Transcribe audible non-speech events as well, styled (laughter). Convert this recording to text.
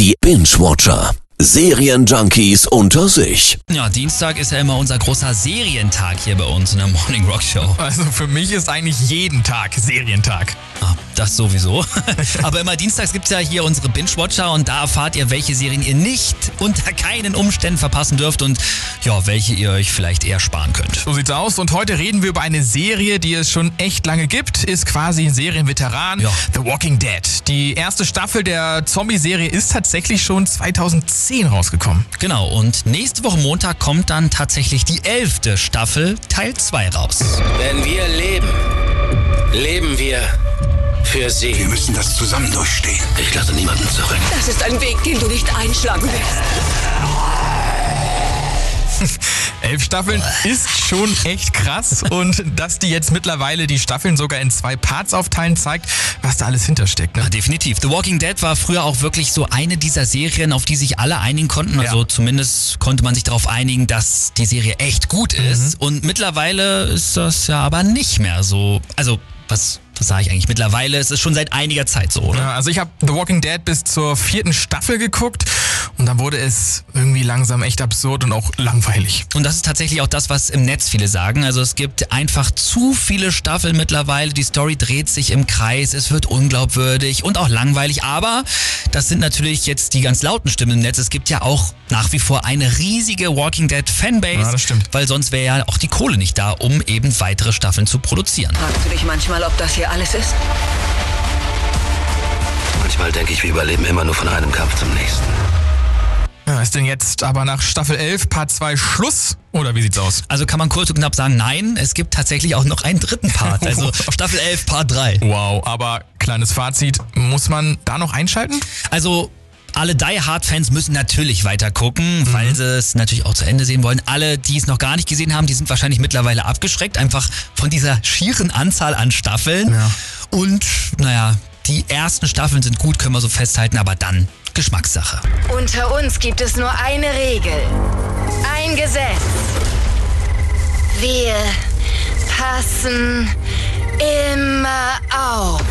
Die Binge-Watcher. Serienjunkies unter sich. Ja, Dienstag ist ja immer unser großer Serientag hier bei uns in der Morning Rock Show. Also für mich ist eigentlich jeden Tag Serientag. Ah, das sowieso. (laughs) Aber immer dienstags gibt's ja hier unsere Binge-Watcher und da erfahrt ihr, welche Serien ihr nicht unter keinen Umständen verpassen dürft und ja, welche ihr euch vielleicht eher sparen könnt. So sieht's aus. Und heute reden wir über eine Serie, die es schon echt lange gibt. Ist quasi ein Serienveteran. Ja. The Walking Dead. Die erste Staffel der Zombie-Serie ist tatsächlich schon 2010 rausgekommen. Genau, und nächste Woche Montag kommt dann tatsächlich die elfte Staffel, Teil 2 raus. Wenn wir leben, leben wir für sie. Wir müssen das zusammen durchstehen. Ich lasse niemanden zurück. Das ist ein Weg, den du nicht einschlagen willst. (laughs) Elf Staffeln ist schon echt krass. Und dass die jetzt mittlerweile die Staffeln sogar in zwei Parts aufteilen, zeigt, was da alles hintersteckt. Ne? Ja, definitiv. The Walking Dead war früher auch wirklich so eine dieser Serien, auf die sich alle einigen konnten. Also Ja. zumindest konnte man sich darauf einigen, dass die Serie echt gut ist. Und mittlerweile ist das ja aber nicht mehr so. Also, was, was sage ich eigentlich? Mittlerweile ist es schon seit einiger Zeit so, oder? Ja, also ich habe The Walking Dead bis zur vierten Staffel geguckt und dann wurde es irgendwie langsam echt absurd und auch langweilig. Und das ist tatsächlich auch das, was im Netz viele sagen. Also es gibt einfach zu viele Staffeln mittlerweile. Die Story dreht sich im Kreis. Es wird unglaubwürdig und auch langweilig. Aber das sind natürlich jetzt die ganz lauten Stimmen im Netz. Es gibt ja auch nach wie vor eine riesige Walking Dead Fanbase. Ja, das stimmt. Weil sonst wäre ja auch die Kohle nicht da, um eben weitere Staffeln zu produzieren. Fragst du dich manchmal, ob das hier alles ist? Manchmal denke ich, wir überleben immer nur von einem Kampf zum nächsten. Ja, ist denn jetzt aber nach Staffel 11 Part 2 Schluss? Oder wie sieht's aus? Also kann man kurz und knapp sagen, nein, es gibt tatsächlich auch noch einen dritten Part. Also (laughs) Staffel 11, Part 3. Wow, aber kleines Fazit, muss man da noch einschalten? Also alle Die Hard Fans müssen natürlich weiter gucken, Mhm. weil sie es natürlich auch zu Ende sehen wollen. Alle, die es noch gar nicht gesehen haben, die sind wahrscheinlich mittlerweile abgeschreckt, einfach von dieser schieren Anzahl an Staffeln. Ja. Und naja, die ersten Staffeln sind gut, können wir so festhalten, aber dann Geschmackssache. Unter uns gibt es nur eine Regel. Ein Gesetz. Wir passen immer auf.